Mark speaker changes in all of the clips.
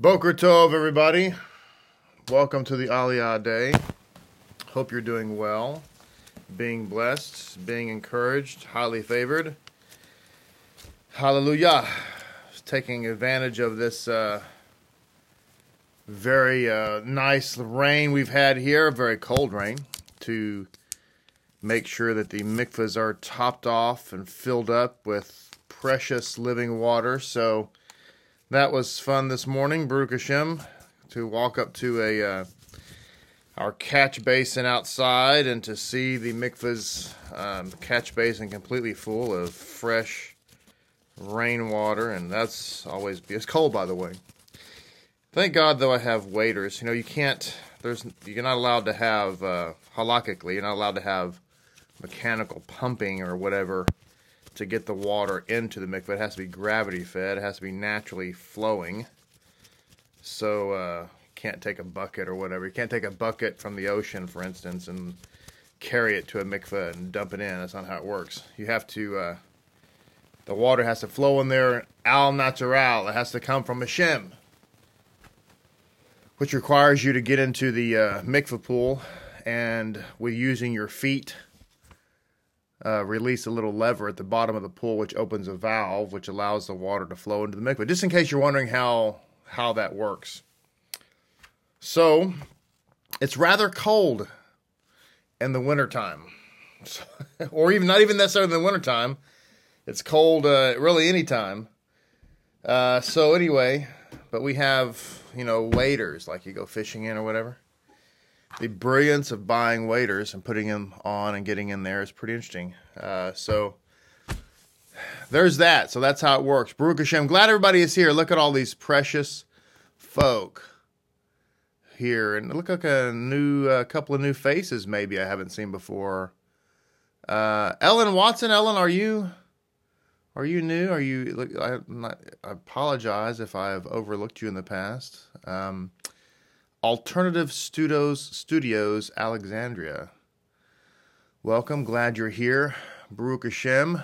Speaker 1: Boker Tov, everybody. Welcome to the Aliyah Day. Hope you're doing well, being blessed, being encouraged, highly favored. Hallelujah. Taking advantage of this uh, very uh, nice rain we've had here, very cold rain, to make sure that the mikvahs are topped off and filled up with precious living water. So that was fun this morning, Baruch to walk up to a uh, our catch basin outside and to see the mikvah's um, catch basin completely full of fresh rainwater, and that's always it's cold by the way. Thank God though I have waiters. You know you can't. There's you're not allowed to have uh, halakhically. You're not allowed to have mechanical pumping or whatever to get the water into the mikveh. It has to be gravity fed. It has to be naturally flowing. So uh, can't take a bucket or whatever. You can't take a bucket from the ocean, for instance, and carry it to a mikveh and dump it in. That's not how it works. You have to. Uh, the water has to flow in there al natural. It has to come from a shem, which requires you to get into the uh, mikveh pool and with using your feet uh, release a little lever at the bottom of the pool, which opens a valve, which allows the water to flow into the mikveh. Just in case you're wondering how how that works. So, it's rather cold in the wintertime. or even not even necessarily in the wintertime. It's cold uh, really anytime. Uh, so anyway, but we have, you know, waders like you go fishing in or whatever the brilliance of buying waiters and putting them on and getting in there is pretty interesting. Uh, so there's that. So that's how it works. Baruch Hashem. Glad everybody is here. Look at all these precious folk here, and look like a new couple of new faces maybe I haven't seen before. Uh, Ellen Watson. Ellen, are you? Are you new? Are you? Look, I, I apologize if I have overlooked you in the past. Um, Alternative Studios Studios Alexandria. Welcome, glad you're here. Baruch Hashem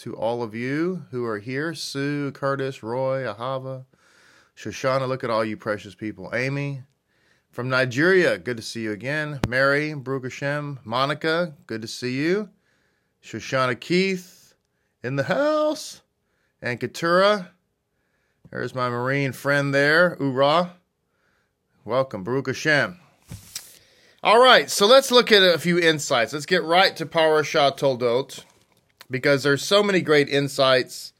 Speaker 1: to all of you who are here. Sue, Curtis, Roy, Ahava, Shoshana, look at all you precious people. Amy from Nigeria, good to see you again. Mary, Baruch Hashem, Monica, good to see you. Shoshana Keith in the house. And Katura, there's my Marine friend there. Ura. Welcome, Baruch Hashem. All right, so let's look at a few insights. Let's get right to Parashat Toldot because there's so many great insights,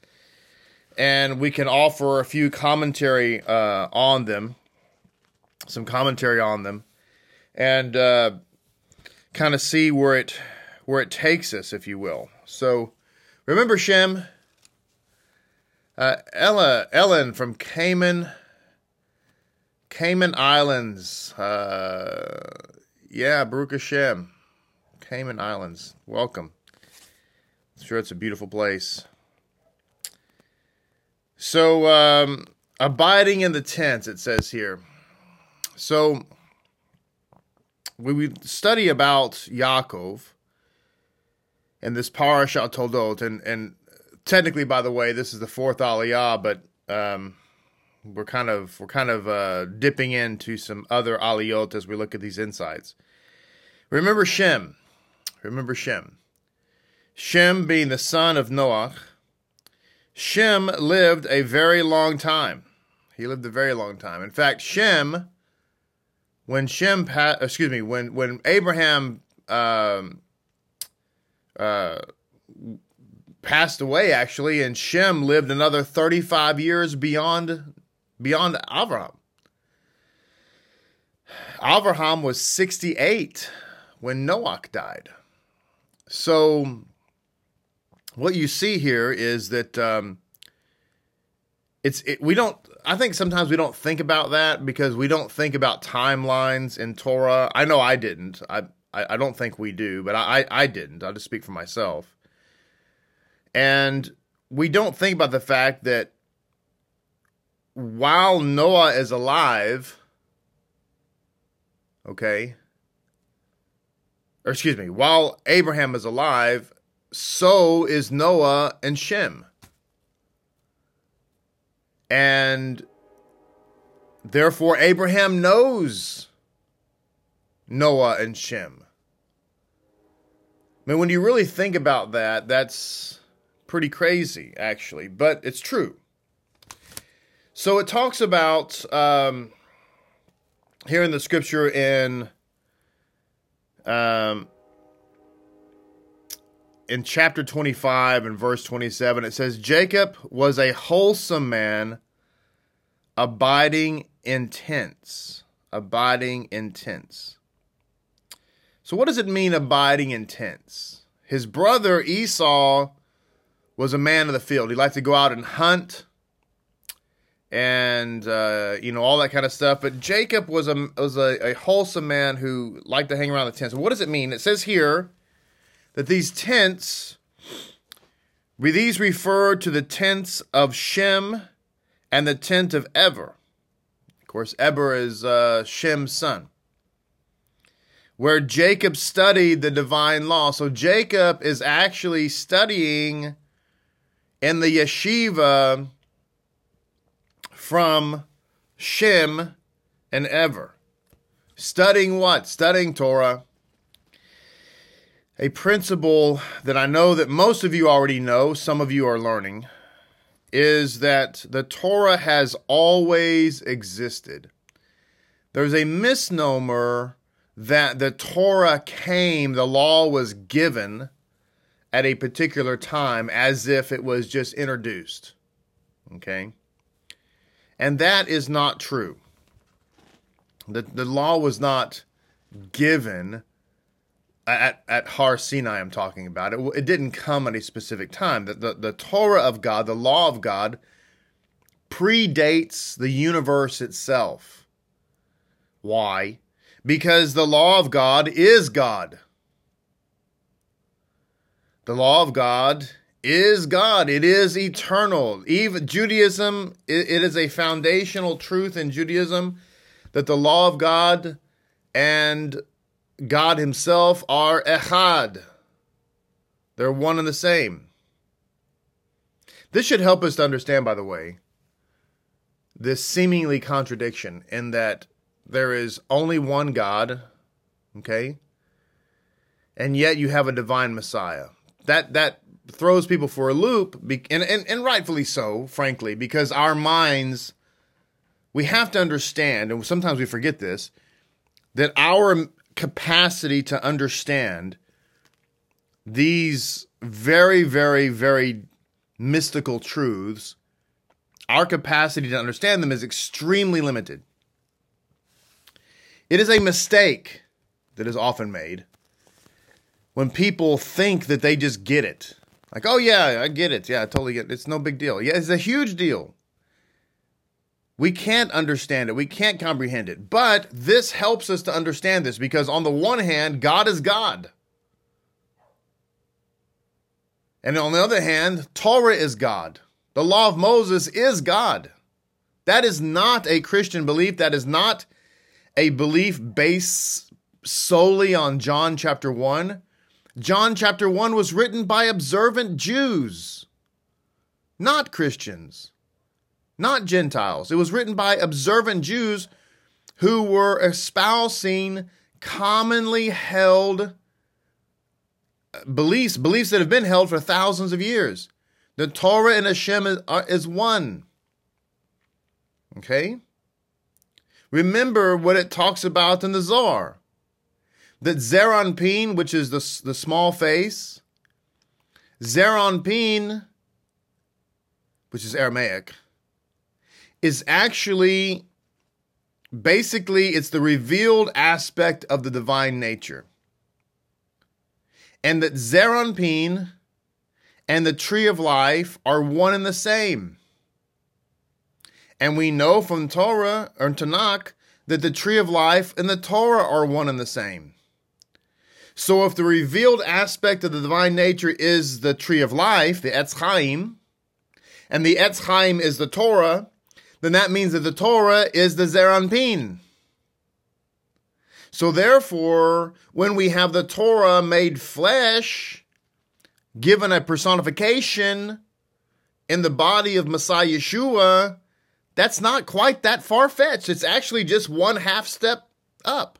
Speaker 1: and we can offer a few commentary uh, on them, some commentary on them, and uh, kind of see where it where it takes us, if you will. So, remember Shem, uh, Ella Ellen from Cayman Cayman Islands. Uh, yeah, Baruch Hashem. Cayman Islands. Welcome. I'm sure it's a beautiful place. So, um, abiding in the tents, it says here. So, we, we study about Yaakov and this Parashat Toldot, and, and technically, by the way, this is the fourth Aliyah, but um, we're kind of we're kind of uh, dipping into some other aliyot as we look at these insights. Remember Shem. Remember Shem. Shem being the son of Noach. Shem lived a very long time. He lived a very long time. In fact, Shem, when Shem, pa- excuse me, when when Abraham um, uh, passed away, actually, and Shem lived another 35 years beyond beyond Avraham. Avraham was 68 when Noach died. So, what you see here is that um, it's it, we don't. I think sometimes we don't think about that because we don't think about timelines in Torah. I know I didn't. I I, I don't think we do, but I I didn't. I'll just speak for myself. And we don't think about the fact that while Noah is alive, okay, or excuse me, while Abraham is alive, so is Noah and Shem. And Therefore, Abraham knows Noah and Shem. I mean, when you really think about that, that's pretty crazy, actually, but it's true. So it talks about um, here in the scripture in um, in chapter 25 and verse 27, it says, Jacob was a wholesome man, abiding in tents. Abiding in tents. So, what does it mean, abiding in tents? His brother Esau was a man of the field. He liked to go out and hunt and uh, you know all that kind of stuff. But Jacob was a was a, a, wholesome man who liked to hang around the tents. what does it mean? It says here that these tents, these refer to the tents of Shem and the tent of Eber. Of course, Eber is uh, Shem's son. Where Jacob studied the divine law. So Jacob is actually studying in the yeshiva from Shem and Ever. Studying what? Studying Torah. A principle that I know that most of you already know, some of you are learning, is that the Torah has always existed. There's a misnomer that the Torah came, the law was given at a particular time as if it was just introduced. Okay? And that is not true. The, the law was not given at, at Har Sinai, I'm talking about. It, it didn't come at a specific time. The, the, the Torah of God, the law of God, predates the universe itself. Why? Because the law of God is God. The law of God is God. It is eternal. Even Judaism, it, is a foundational truth in Judaism that the law of God and God Himself are echad. They're one and the same. This should help us to understand, by the way, this seemingly contradiction in that there is only one God, okay? And yet you have a divine Messiah. That that throws people for a loop, and, and, and rightfully so, frankly, because our minds, we have to understand, and sometimes we forget this, that our capacity to understand these very, very, very mystical truths, our capacity to understand them is extremely limited. It is a mistake that is often made when people think that they just get it. Like, oh yeah, I get it. Yeah, I totally get it. It's no big deal. Yeah, it's a huge deal. We can't understand it. We can't comprehend it. But this helps us to understand this because, on the one hand, God is God. And on the other hand, Torah is God. The law of Moses is God. That is not a Christian belief. That is not a belief based solely on John chapter 1. John chapter 1 was written by observant Jews, not Christians, not Gentiles. It was written by observant Jews who were espousing commonly held uh, beliefs, beliefs that have been held for thousands of years. The Torah and Hashem is, is one. Okay? Remember what it talks about in the Zohar that Zeir Anpin, which is the, the small face, Zeir Anpin, which is Aramaic, is actually basically it's the revealed aspect of the divine nature. And that Zeir Anpin and the tree of life are one and the same. And we know from Torah or Tanakh that the tree of life and the Torah are one and the same. So if the revealed aspect of the divine nature is the tree of life, the Etz Chaim, and the Etz Chaim is the Torah, then that means that the Torah is the Zeir Anpin. So therefore, when we have the Torah made flesh, given a personification in the body of Messiah Yeshua, That's not quite that far fetched. It's actually just one half step up.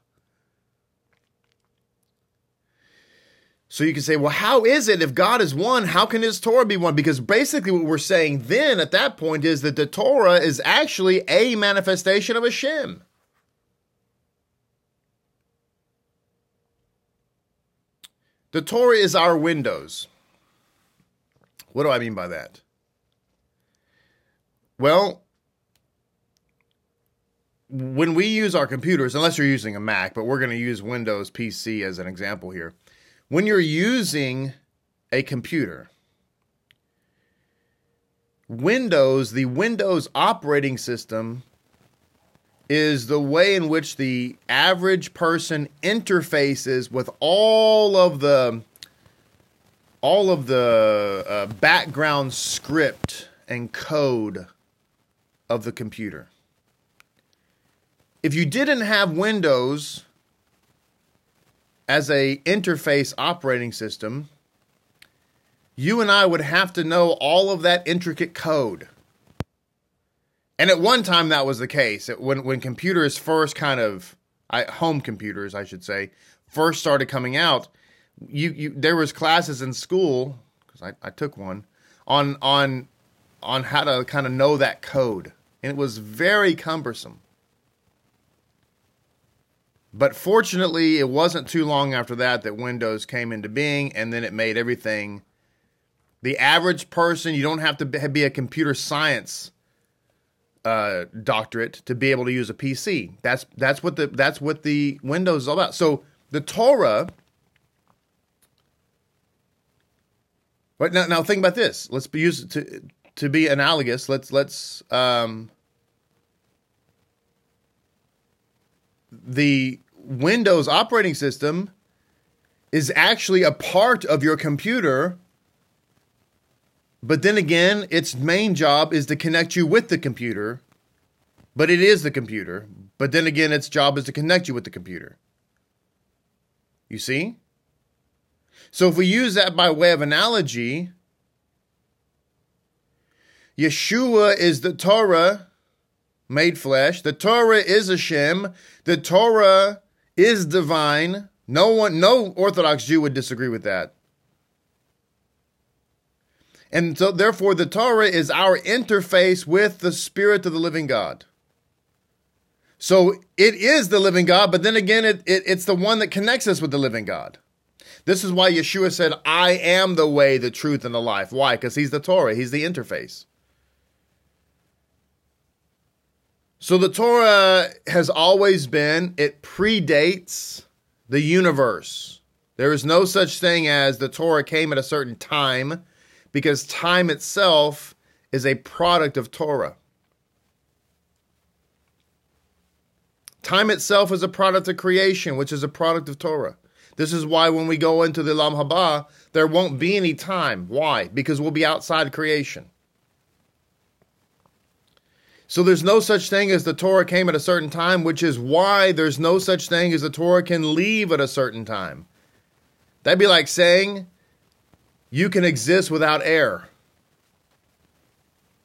Speaker 1: So you can say, well, how is it if God is one? How can his Torah be one? Because basically, what we're saying then at that point is that the Torah is actually a manifestation of Hashem. The Torah is our windows. What do I mean by that? Well, when we use our computers, unless you're using a Mac, but we're going to use Windows PC as an example here. When you're using a computer, Windows, the Windows operating system, is the way in which the average person interfaces with all of the all of the uh, background script and code of the computer. If you didn't have Windows as a interface operating system, you and I would have to know all of that intricate code. And at one time that was the case. When when computers first kind of I, home computers, I should say, first started coming out, you, you there was classes in school because I, I took one on on on how to kind of know that code, and it was very cumbersome. But fortunately, it wasn't too long after that that Windows came into being, and then it made everything. The average person, you don't have to be a computer science uh, doctorate to be able to use a PC. That's that's what the that's what the Windows is all about. So the Torah. But now, now think about this. Let's be used to to be analogous. Let's let's um, the Windows operating system is actually a part of your computer. But then again, its main job is to connect you with the computer. But it is the computer. But then again, its job is to connect you with the computer. You see? So if we use that by way of analogy, Yeshua is the Torah made flesh. The Torah is Hashem. The Torah is divine. No one, no Orthodox Jew would disagree with that. And so, therefore, the Torah is our interface with the Spirit of the living God. So it is the living God, but then again, it, it, it's the one that connects us with the living God. This is why Yeshua said, I am the way, the truth, and the life. Why? Because he's the Torah, he's the interface. So the Torah has always been, it predates the universe. There is no such thing as the Torah came at a certain time because time itself is a product of Torah. Time itself is a product of creation, which is a product of Torah. This is why when we go into the Olam Haba, there won't be any time. Why? Because we'll be outside creation. So there's no such thing as the Torah came at a certain time, which is why there's no such thing as the Torah can leave at a certain time. That'd be like saying you can exist without air,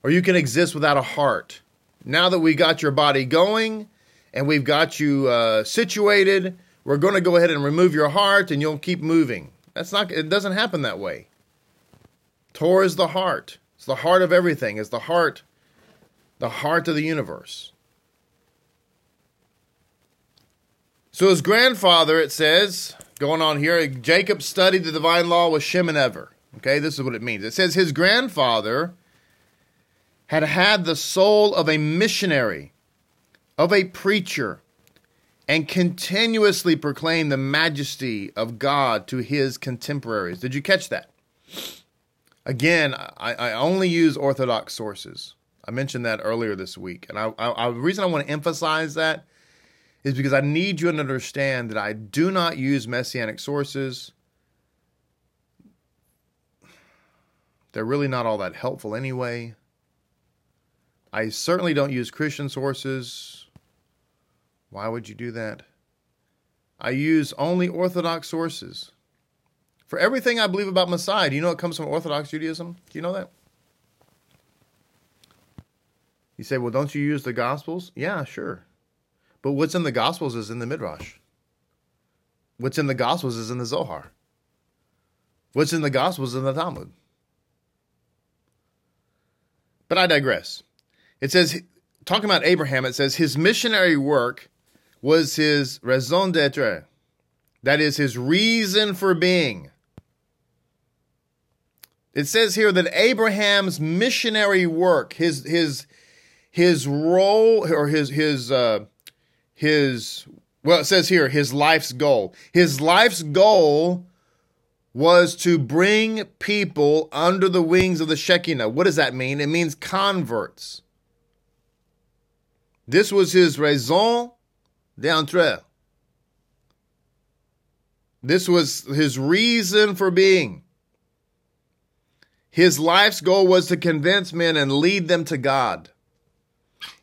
Speaker 1: or you can exist without a heart. Now that we got your body going and we've got you uh, situated, we're going to go ahead and remove your heart and you'll keep moving. That's not. It doesn't happen that way. Torah is the heart. It's the heart of everything. It's the heart the heart of the universe. So his grandfather, it says, going on here, Jacob studied the divine law with Shem and Ever. Okay, this is what it means. It says his grandfather had had the soul of a missionary, of a preacher, and continuously proclaimed the majesty of God to his contemporaries. Did you catch that? Again, I, I only use Orthodox sources. I mentioned that earlier this week, and I, I, the reason I want to emphasize that is because I need you to understand that I do not use messianic sources. They're really not all that helpful anyway. I certainly don't use Christian sources. Why would you do that? I use only Orthodox sources. For everything I believe about Messiah, do you know it comes from Orthodox Judaism? Do you know that? You say, well, don't you use the Gospels? Yeah, sure. But what's in the Gospels is in the Midrash. What's in the Gospels is in the Zohar. What's in the Gospels is in the Talmud. But I digress. It says, talking about Abraham, it says his missionary work was his raison d'etre. That is his reason for being. It says here that Abraham's missionary work, his his his role or his his uh, his well, it says here his life's goal. His life's goal was to bring people under the wings of the Shekinah. What does that mean? It means converts. This was his raison d'entre. This was his reason for being. His life's goal was to convince men and lead them to God.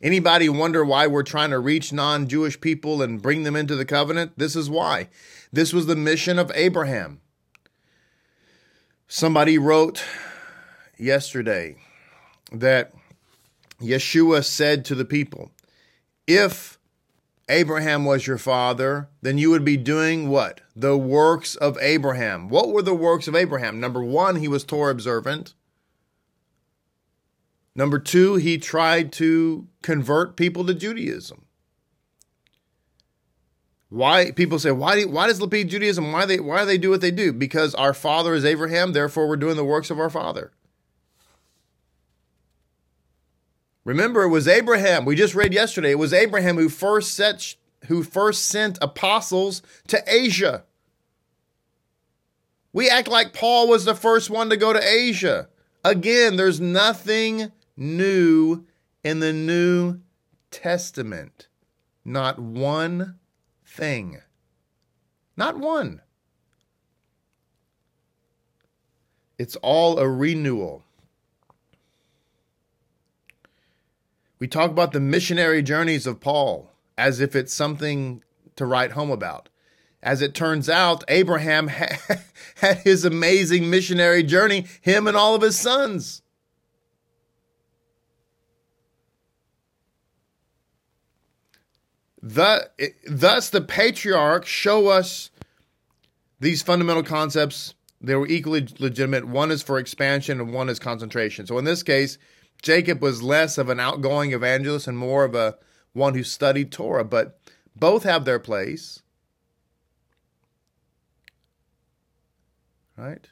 Speaker 1: Anybody wonder why we're trying to reach non Jewish people and bring them into the covenant? This is why. This was the mission of Abraham. Somebody wrote yesterday that Yeshua said to the people, If Abraham was your father, then you would be doing what? The works of Abraham. What were the works of Abraham? Number one, he was Torah observant. Number two, he tried to convert people to Judaism. Why people say why do, why does Lapid Judaism why they why do they do what they do? Because our father is Abraham, therefore we're doing the works of our father. Remember, it was Abraham. We just read yesterday. It was Abraham who first set who first sent apostles to Asia. We act like Paul was the first one to go to Asia. Again, there's nothing new in the New Testament. Not one thing. Not one. It's all a renewal. We talk about the missionary journeys of Paul as if it's something to write home about. As it turns out, Abraham had his amazing missionary journey, him and all of his sons. The, thus, the patriarchs show us these fundamental concepts. They were equally legitimate. One is for expansion and one is concentration. So in this case, Jacob was less of an outgoing evangelist and more of a one who studied Torah, but both have their place. Right?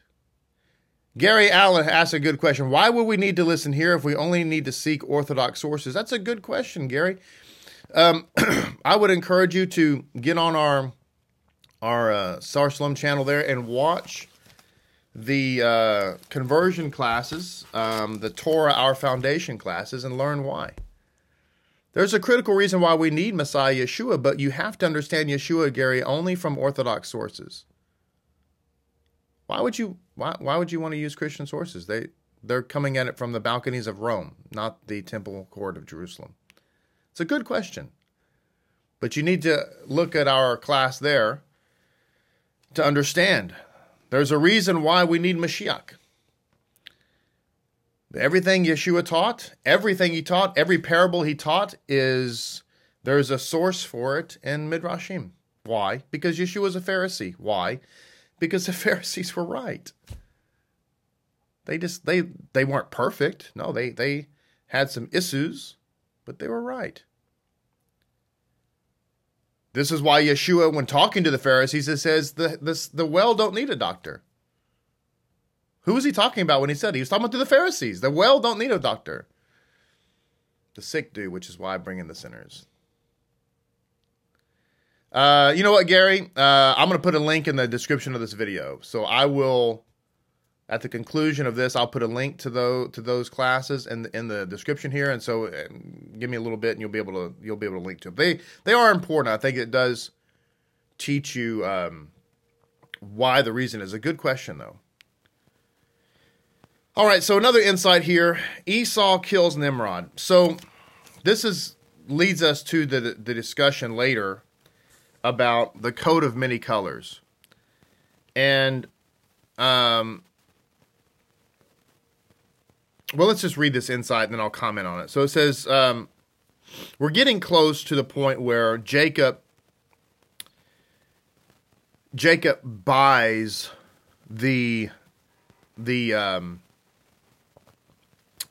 Speaker 1: Gary Allen asked a good question. Why would we need to listen here if we only need to seek orthodox sources? That's a good question, Gary. Um, I would encourage you to get on our our uh, Sar Shalom channel there and watch the uh, conversion classes, um, the Torah Our Foundation classes, and learn why. There's a critical reason why we need Messiah Yeshua, but you have to understand Yeshua, Gary, only from Orthodox sources. Why would you why, why would you want to use Christian sources? They they're coming at it from the balconies of Rome, not the temple court of Jerusalem. It's a good question. But you need to look at our class there to understand. There's a reason why we need Mashiach. Everything Yeshua taught, everything he taught, every parable he taught is there's a source for it in Midrashim. Why? Because Yeshua was a Pharisee. Why? Because the Pharisees were right. They just they they weren't perfect. No, they they had some issues, but they were right. This is why Yeshua, when talking to the Pharisees, it says the, the, the well don't need a doctor. Who was he talking about when he said he was talking to the Pharisees? The well don't need a doctor. The sick do, which is why I bring in the sinners. Uh, you know what, Gary? Uh, I'm going to put a link in the description of this video. So I will at the conclusion of this, I'll put a link to those to those classes in the, in the description here. And so, um, give me a little bit, and you'll be able to you'll be able to link to them. They they are important. I think it does teach you um, why the reason is a good question, though. All right, so another insight here: Esau kills Nimrod. So this is leads us to the the discussion later about the coat of many colors, and um, well, let's just read this insight and then I'll comment on it. So it says, um, we're getting close to the point where Jacob Jacob buys the the um,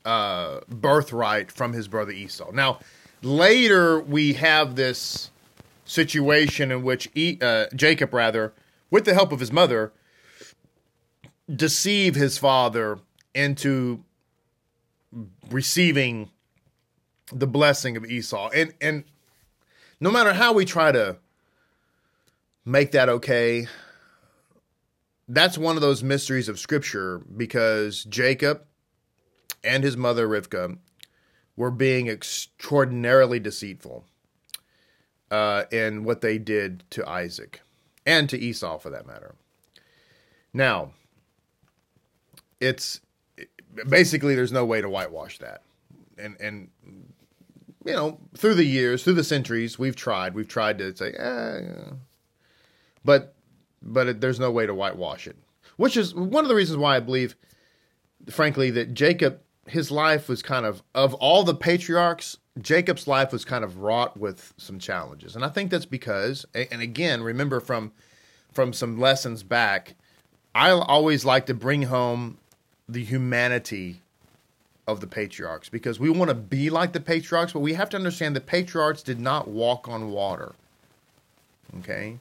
Speaker 1: uh, birthright from his brother Esau. Now, later we have this situation in which e, uh, Jacob, rather, with the help of his mother, deceive his father into receiving the blessing of Esau. And and no matter how we try to make that okay, that's one of those mysteries of scripture because Jacob and his mother Rivka were being extraordinarily deceitful uh, in what they did to Isaac and to Esau for that matter. Now, it's basically there's no way to whitewash that. And and you know, through the years, through the centuries, we've tried. We've tried to say, eh, but but it, there's no way to whitewash it. Which is one of the reasons why I believe, frankly, that Jacob, his life was kind of of all the patriarchs, Jacob's life was kind of wrought with some challenges, and I think that's because, and again, remember from from some lessons back, I always like to bring home the humanity of the patriarchs because we want to be like the patriarchs, but we have to understand the patriarchs did not walk on water. Okay?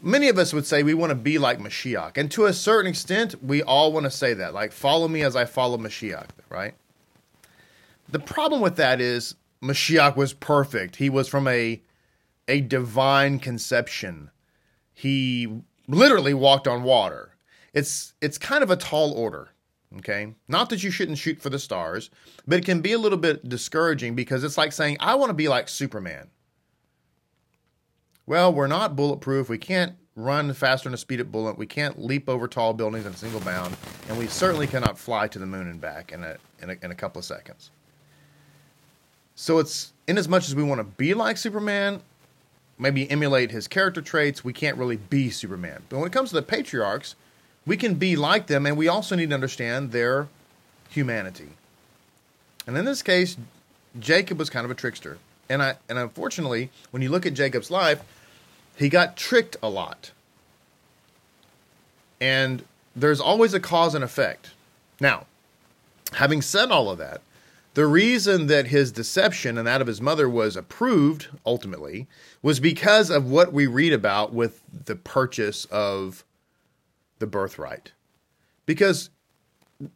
Speaker 1: Many of us would say we want to be like Mashiach. And to a certain extent, we all want to say that. Like, follow me as I follow Mashiach, right? The problem with that is Mashiach was perfect. He was from a, a divine conception. He literally walked on water. It's, it's kind of a tall order. Okay. Not that you shouldn't shoot for the stars, but it can be a little bit discouraging because it's like saying, I want to be like Superman. Well, we're not bulletproof. We can't run faster than a speed of bullet. We can't leap over tall buildings in a single bound. And we certainly cannot fly to the moon and back in a, in a, in a couple of seconds. So it's in as much as we want to be like Superman, maybe emulate his character traits, we can't really be Superman. But when it comes to the patriarchs, we can be like them, and we also need to understand their humanity. And in this case, Jacob was kind of a trickster. And I and unfortunately, when you look at Jacob's life, he got tricked a lot. And there's always a cause and effect. Now, having said all of that, the reason that his deception and that of his mother was approved ultimately was because of what we read about with the purchase of the birthright. Because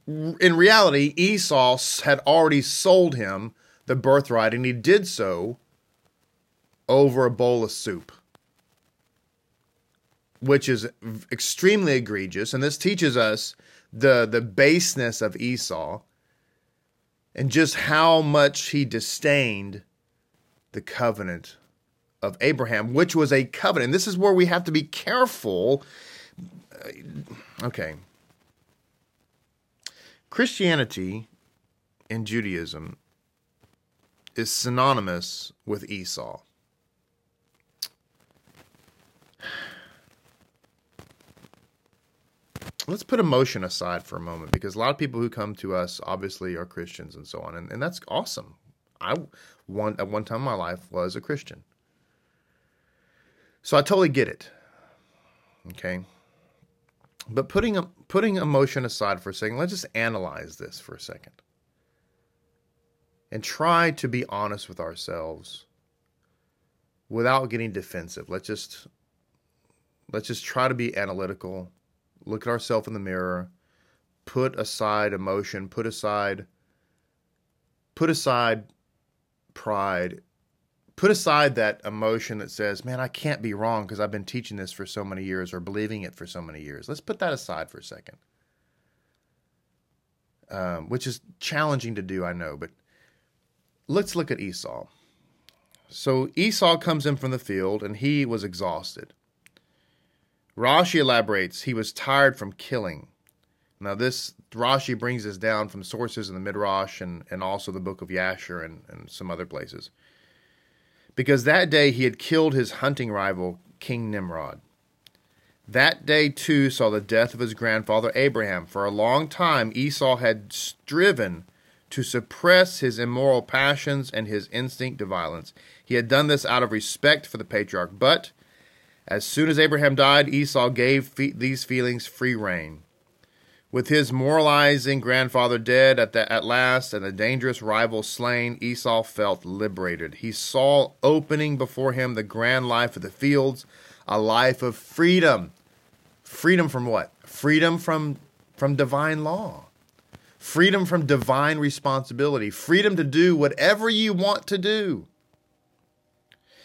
Speaker 1: in reality, Esau had already sold him the birthright, and he did so over a bowl of soup, which is extremely egregious. And this teaches us the, the baseness of Esau and just how much he disdained the covenant of Abraham, which was a covenant. This is where we have to be careful okay. Christianity and Judaism is synonymous with Esau. Let's put emotion aside for a moment because a lot of people who come to us obviously are Christians and so on, and, and that's awesome. I one at one time in my life was a Christian. So I totally get it. Okay. But putting putting emotion aside for a second, let's just analyze this for a second. And try to be honest with ourselves without getting defensive. Let's just let's just try to be analytical, look at ourselves in the mirror, put aside emotion, put aside put aside pride put aside that emotion that says, man, I can't be wrong because I've been teaching this for so many years or believing it for so many years. Let's put that aside for a second. Um, which is challenging to do, I know, but let's look at Esau. So Esau comes in from the field and he was exhausted. Rashi elaborates he was tired from killing. Now, this Rashi brings this down from sources in the Midrash and, and also the book of Yasher and, and some other places because that day he had killed his hunting rival, King Nimrod. That day too saw the death of his grandfather Abraham. For a long time, Esau had striven to suppress his immoral passions and his instinct to violence. He had done this out of respect for the patriarch, but as soon as Abraham died, Esau gave fe- these feelings free rein. With his moralizing grandfather dead at, the, at last and the dangerous rival slain, Esau felt liberated. He saw opening before him the grand life of the fields, a life of freedom. Freedom from what? Freedom from, from divine law. Freedom from divine responsibility. Freedom to do whatever you want to do.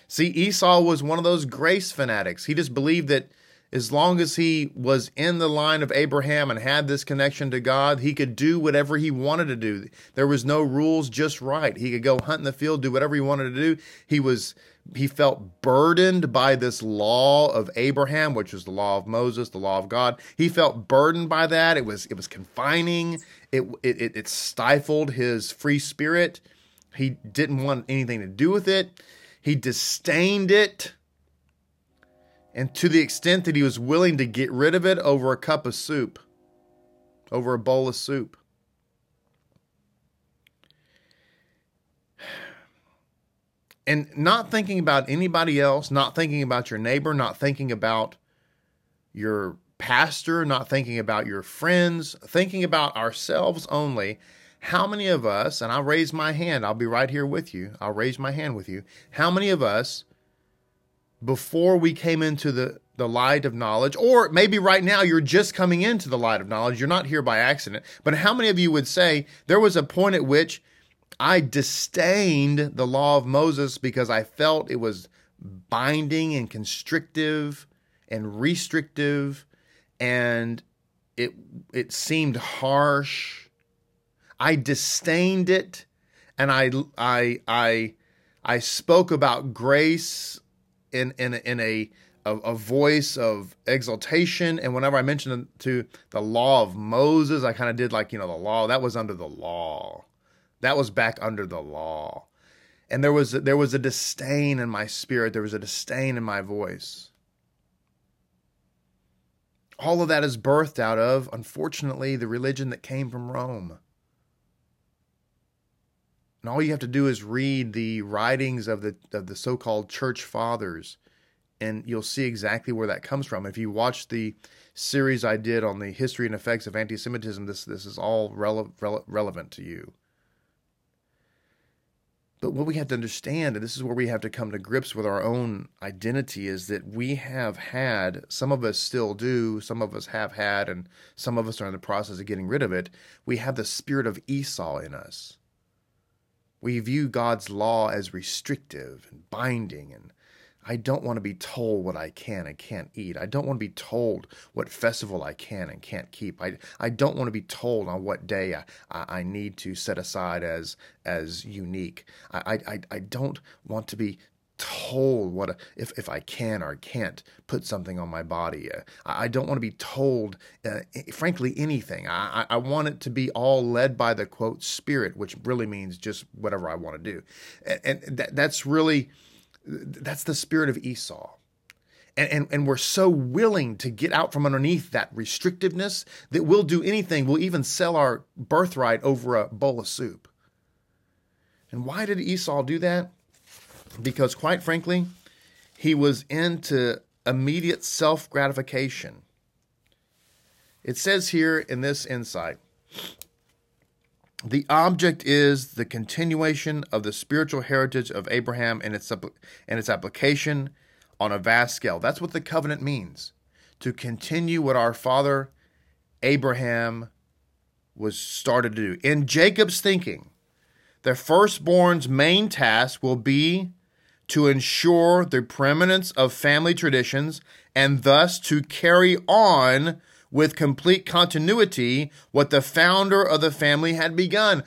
Speaker 1: See, Esau was one of those grace fanatics. He just believed that as long as he was in the line of Abraham and had this connection to God, he could do whatever he wanted to do. There was no rules, just right. He could go hunt in the field, do whatever he wanted to do. He was he felt burdened by this law of Abraham, which was the law of Moses, the law of God. He felt burdened by that. It was it was confining. It it it stifled his free spirit. He didn't want anything to do with it. He disdained it. And to the extent that he was willing to get rid of it over a cup of soup, over a bowl of soup. And not thinking about anybody else, not thinking about your neighbor, not thinking about your pastor, not thinking about your friends, thinking about ourselves only how many of us, and I'll raise my hand, I'll be right here with you, I'll raise my hand with you. How many of us, before we came into the, the light of knowledge, or maybe right now you're just coming into the light of knowledge, you're not here by accident, but how many of you would say there was a point at which I disdained the law of Moses because I felt it was binding and constrictive and restrictive and it it seemed harsh? I disdained it, and I I I I spoke about grace in in in a a, a voice of exaltation. And whenever I mentioned to the law of Moses, I kind of did like you know the law that was under the law, that was back under the law, and there was there was a disdain in my spirit. There was a disdain in my voice all of that is birthed out of, unfortunately, the religion that came from Rome. And all you have to do is read the writings of the of the so-called church fathers and you'll see exactly where that comes from. If you watch the series I did on the history and effects of anti-Semitism, this this is all rele- rele- relevant to you. But what we have to understand, and this is where we have to come to grips with our own identity, is that we have had, some of us still do, some of us have had, and some of us are in the process of getting rid of it. We have the spirit of Esau in us. We view God's law as restrictive and binding, and I don't want to be told what I can and can't eat. I don't want to be told what festival I can and can't keep. I, I don't want to be told on what day I, I, need to set aside as as unique. I, I, I don't want to be told what a, if if I can or can't put something on my body. Uh, I, don't want to be told, uh, frankly, anything. I, I want it to be all led by the quote spirit, which really means just whatever I want to do, and, and that, that's really that's the spirit of Esau. And, and, and we're so willing to get out from underneath that restrictiveness that we'll do anything. We'll even sell our birthright over a bowl of soup. And why did Esau do that? Because, quite frankly, he was into immediate self gratification. It says here in this insight the object is the continuation of the spiritual heritage of Abraham and its, and its application on a vast scale. That's what the covenant means to continue what our father Abraham was started to do. In Jacob's thinking, the firstborn's main task will be to ensure the preeminence of family traditions and thus to carry on with complete continuity what the founder of the family had begun.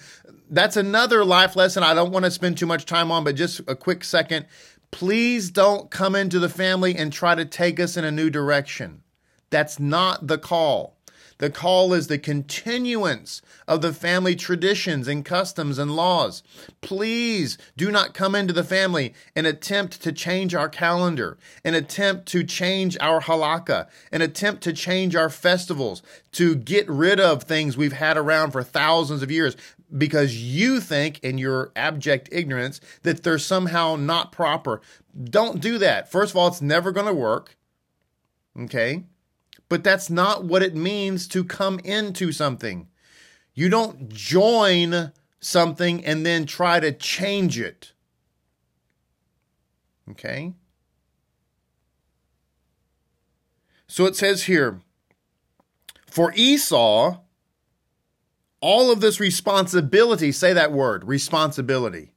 Speaker 1: That's another life lesson I don't want to spend too much time on, but just a quick second. Please don't come into the family and try to take us in a new direction. That's not the call. The call is the continuance of the family traditions and customs and laws. Please do not come into the family and attempt to change our calendar, an attempt to change our halakha, an attempt to change our festivals, to get rid of things we've had around for thousands of years because you think in your abject ignorance that they're somehow not proper. Don't do that. First of all, it's never going to work. Okay? But that's not what it means to come into something. You don't join something and then try to change it. Okay? So it says here, for Esau, all of this responsibility, say that word, responsibility.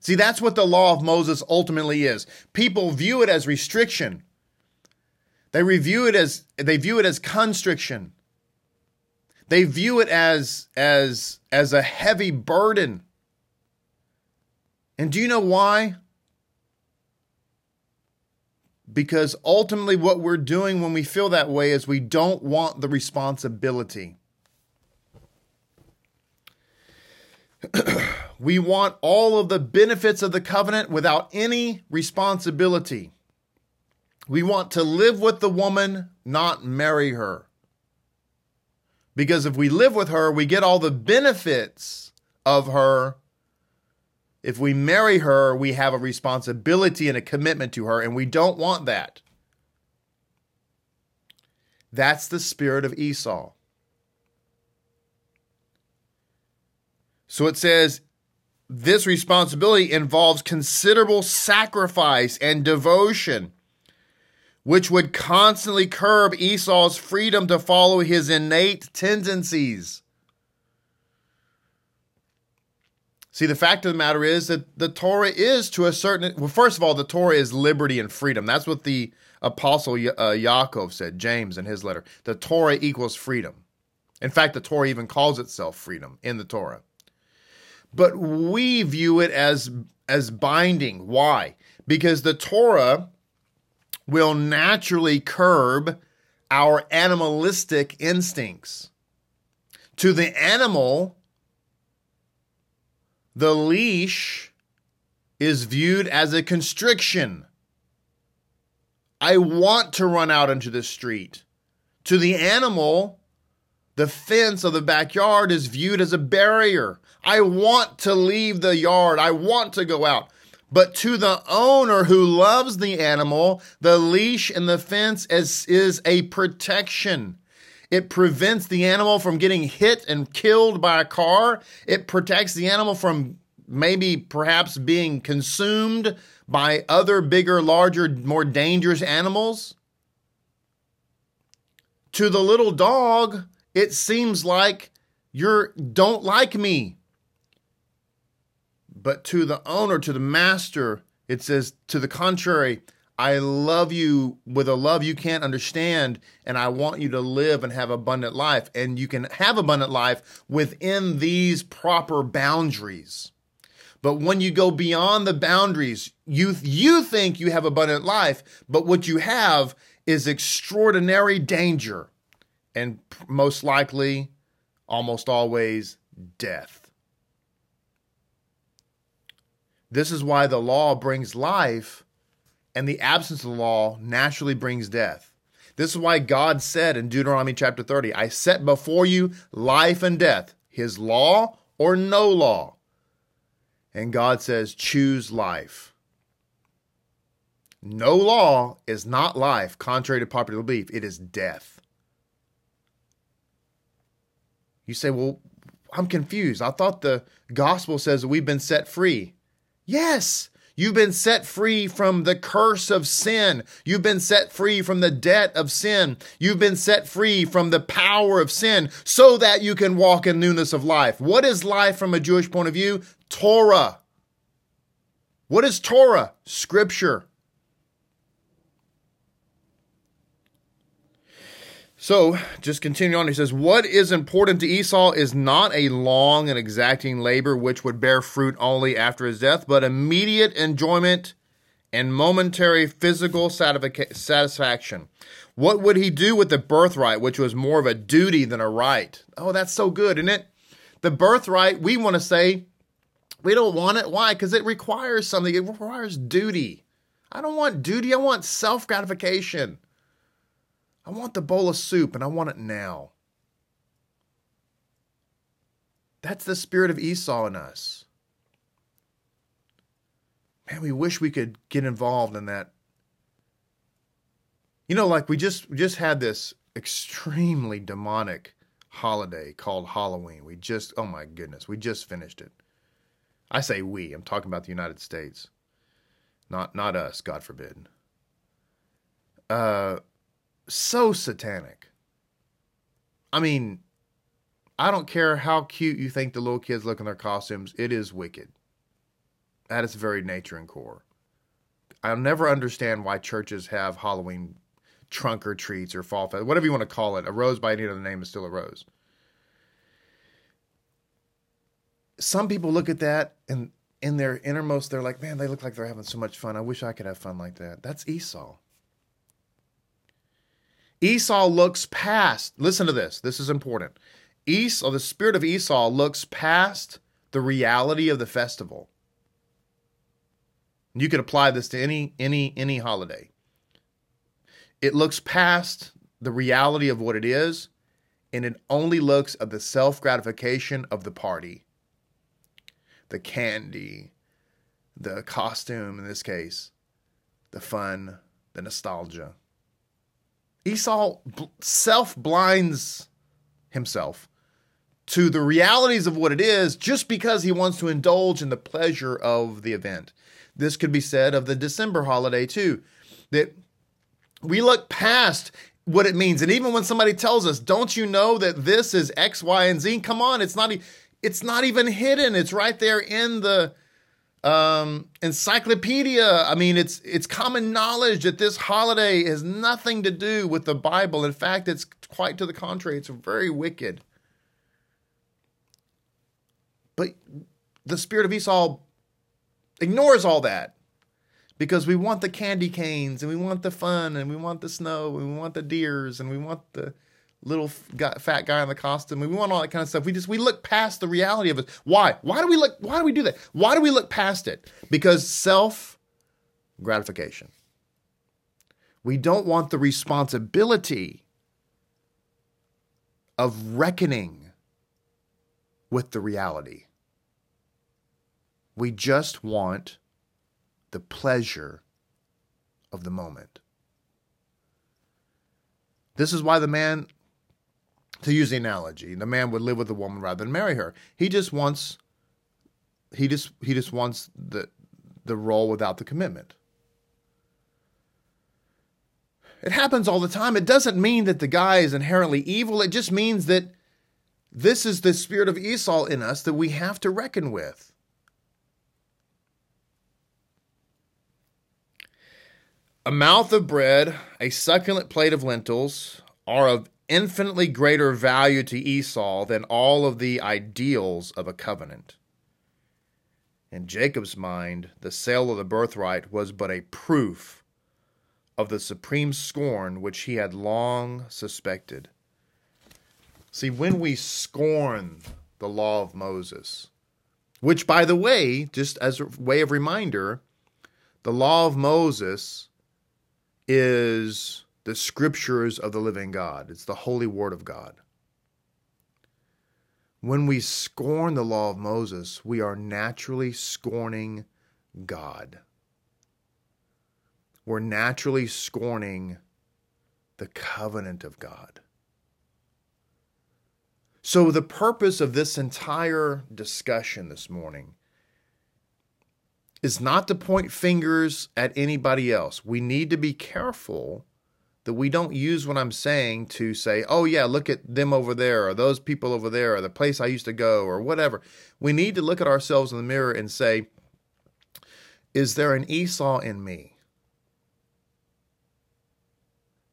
Speaker 1: See, that's what the law of Moses ultimately is. People view it as restriction. They review it as they view it as constriction. They view it as as as a heavy burden. And do you know why? Because ultimately what we're doing when we feel that way is we don't want the responsibility. we want all of the benefits of the covenant without any responsibility. We want to live with the woman, not marry her. Because if we live with her, we get all the benefits of her. If we marry her, we have a responsibility and a commitment to her, and we don't want that. That's the spirit of Esau. So it says, this responsibility involves considerable sacrifice and devotion which would constantly curb Esau's freedom to follow his innate tendencies. See, the fact of the matter is that the Torah is to a certain well, first of all, the Torah is liberty and freedom. That's what the apostle uh, Yaakov said, James in his letter. The Torah equals freedom. In fact, the Torah even calls itself freedom in the Torah. But we view it as as binding. Why? Because the Torah will naturally curb our animalistic instincts. To the animal, the leash is viewed as a constriction. I want to run out into the street. To the animal, the fence of the backyard is viewed as a barrier. I want to leave the yard. I want to go out. But to the owner who loves the animal, the leash and the fence is, is a protection. It prevents the animal from getting hit and killed by a car. It protects the animal from maybe perhaps being consumed by other bigger, larger, more dangerous animals. To the little dog, it seems like you don't like me. But to the owner, to the master, it says, to the contrary, I love you with a love you can't understand, and I want you to live and have abundant life. And you can have abundant life within these proper boundaries. But when you go beyond the boundaries, you, you think you have abundant life, but what you have is extraordinary danger and most likely, almost always, death. This is why the law brings life, and the absence of the law naturally brings death. This is why God said in Deuteronomy chapter 30, I set before you life and death, his law or no law. And God says, choose life. No law is not life, contrary to popular belief. It is death. You say, well, I'm confused. I thought the gospel says that we've been set free. Yes, you've been set free from the curse of sin. You've been set free from the debt of sin. You've been set free from the power of sin so that you can walk in newness of life. What is life from a Jewish point of view? Torah. What is Torah? Scripture. So, just continue on. He says, What is important to Esau is not a long and exacting labor which would bear fruit only after his death, but immediate enjoyment and momentary physical satisfaction. What would he do with the birthright, which was more of a duty than a right? Oh, that's so good, isn't it? The birthright, we want to say, we don't want it. Why? Because it requires something, it requires duty. I don't want duty, I want self gratification. I want the bowl of soup and I want it now. That's the spirit of Esau in us. Man, we wish we could get involved in that. You know, like we just we just had this extremely demonic holiday called Halloween. We just oh my goodness, we just finished it. I say we, I'm talking about the United States. Not not us, God forbid. Uh so satanic. I mean, I don't care how cute you think the little kids look in their costumes, it is wicked. At its very nature and core. I'll never understand why churches have Halloween trunk or treats or fall fest, whatever you want to call it. A rose by any other name is still a rose. Some people look at that and in their innermost, they're like, man, they look like they're having so much fun. I wish I could have fun like that. That's Esau. Esau looks past, listen to this, this is important. Esau, the spirit of Esau looks past the reality of the festival. You could apply this to any any any holiday. It looks past the reality of what it is, and it only looks at the self-gratification of the party. The candy, the costume in this case, the fun, the nostalgia. Esau self blinds himself to the realities of what it is just because he wants to indulge in the pleasure of the event. This could be said of the December holiday too, that we look past what it means. And even when somebody tells us, "Don't you know that this is X, Y, and Z?" Come on, it's not. It's not even hidden. It's right there in the um, encyclopedia. I mean, it's it's common knowledge that this holiday has nothing to do with the Bible. In fact, it's quite to the contrary. It's very wicked. But the spirit of Esau ignores all that because we want the candy canes and we want the fun and we want the snow and we want the deers and we want the little fat guy in the costume. We want all that kind of stuff. We just we look past the reality of it. Why? Why do we look? Why do we do that? Why do we look past it? Because self gratification. We don't want the responsibility of reckoning with the reality. We just want the pleasure of the moment. This is why the man to use the analogy, the man would live with a woman rather than marry her. He just wants he just he just wants the the role without the commitment. It happens all the time. It doesn't mean that the guy is inherently evil. It just means that this is the spirit of Esau in us that we have to reckon with. A mouth of bread, a succulent plate of lentils are of infinitely greater value to Esau than all of the ideals of a covenant. In Jacob's mind, the sale of the birthright was but a proof of the supreme scorn which he had long suspected. See, when we scorn the law of Moses, which, by the way, just as a way of reminder, the law of Moses is the scriptures of the living God. It's the holy word of God. When we scorn the law of Moses, we are naturally scorning God. We're naturally scorning the covenant of God. So, the purpose of this entire discussion this morning is not to point fingers at anybody else. We need to be careful that we don't use what I'm saying to say, oh, yeah, look at them over there, or those people over there, or the place I used to go, or whatever. We need to look at ourselves in the mirror and say, is there an Esau in me?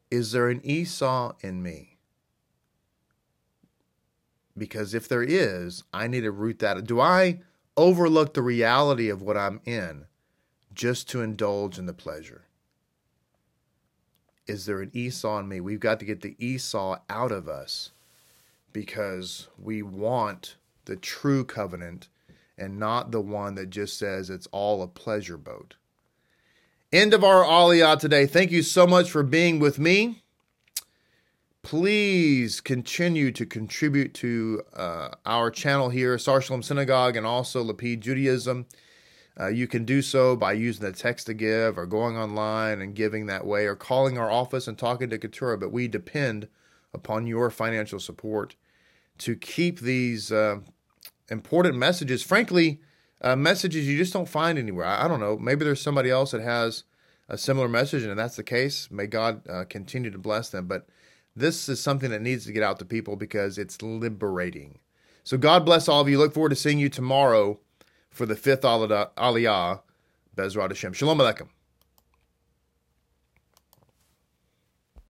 Speaker 1: Is there an Esau in me? Because if there is, I need to root that. Do I overlook the reality of what I'm in just to indulge in the pleasure. Is there an Esau in me? We've got to get the Esau out of us because we want the true covenant and not the one that just says it's all a pleasure boat. End of our Aliyah today. Thank you so much for being with me. Please continue to contribute to uh, our channel here, Sar Synagogue, and also Lapid Judaism. Uh, you can do so by using the text to give or going online and giving that way or calling our office and talking to Keturah. But we depend upon your financial support to keep these uh, important messages. Frankly, uh, messages you just don't find anywhere. I, I, don't know. Maybe there's somebody else that has a similar message, and if that's the case. May God uh, continue to bless them. But this is something that needs to get out to people because it's liberating. So God bless all of you. Look forward to seeing you tomorrow for the fifth Aliyah, Bezrat Hashem. Shalom Aleichem.